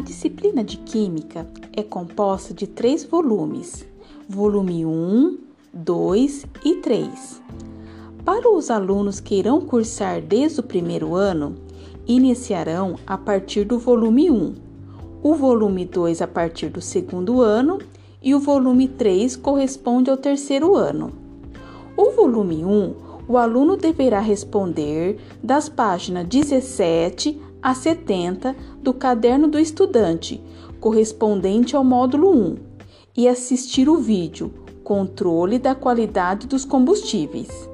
A disciplina de Química é composta de três volumes: volume 1, 2 e 3. Para os alunos que irão cursar desde o primeiro ano, iniciarão a partir do volume 1, o volume 2 a partir do segundo ano e o volume 3 corresponde ao terceiro ano. O volume 1, o aluno deverá responder das páginas 17 a 70 do caderno do estudante, correspondente ao módulo 1, e assistir o vídeo Controle da qualidade dos combustíveis.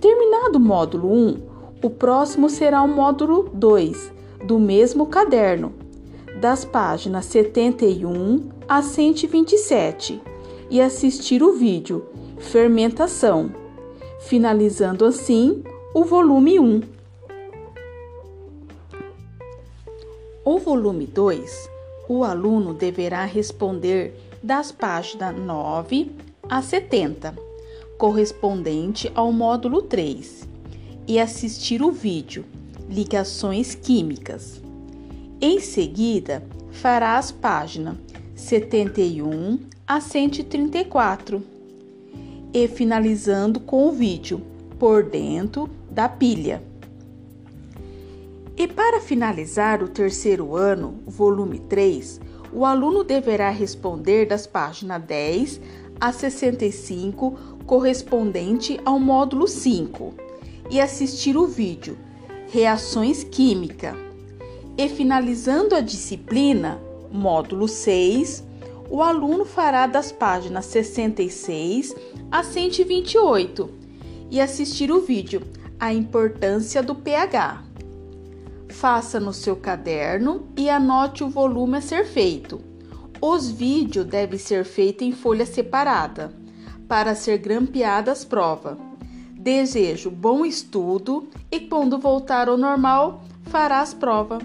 Terminado o módulo 1, o próximo será o módulo 2, do mesmo caderno, das páginas 71 a 127 e assistir o vídeo Fermentação, finalizando assim o volume 1. O volume 2, o aluno deverá responder das páginas 9 a 70, correspondente ao módulo 3, e assistir o vídeo Ligações Químicas. Em seguida, fará as páginas 71 a 134 e finalizando com o vídeo Por Dentro da Pilha. E para finalizar o terceiro ano, volume 3, o aluno deverá responder das páginas 10 a 65, correspondente ao módulo 5, e assistir o vídeo Reações Químicas e finalizando a disciplina, módulo 6, o aluno fará das páginas 66 a 128 e assistir o vídeo A Importância do pH. Faça no seu caderno e anote o volume a ser feito. Os vídeos devem ser feitos em folha separada para ser grampeadas as provas. Desejo bom estudo e quando voltar ao normal, fará as provas.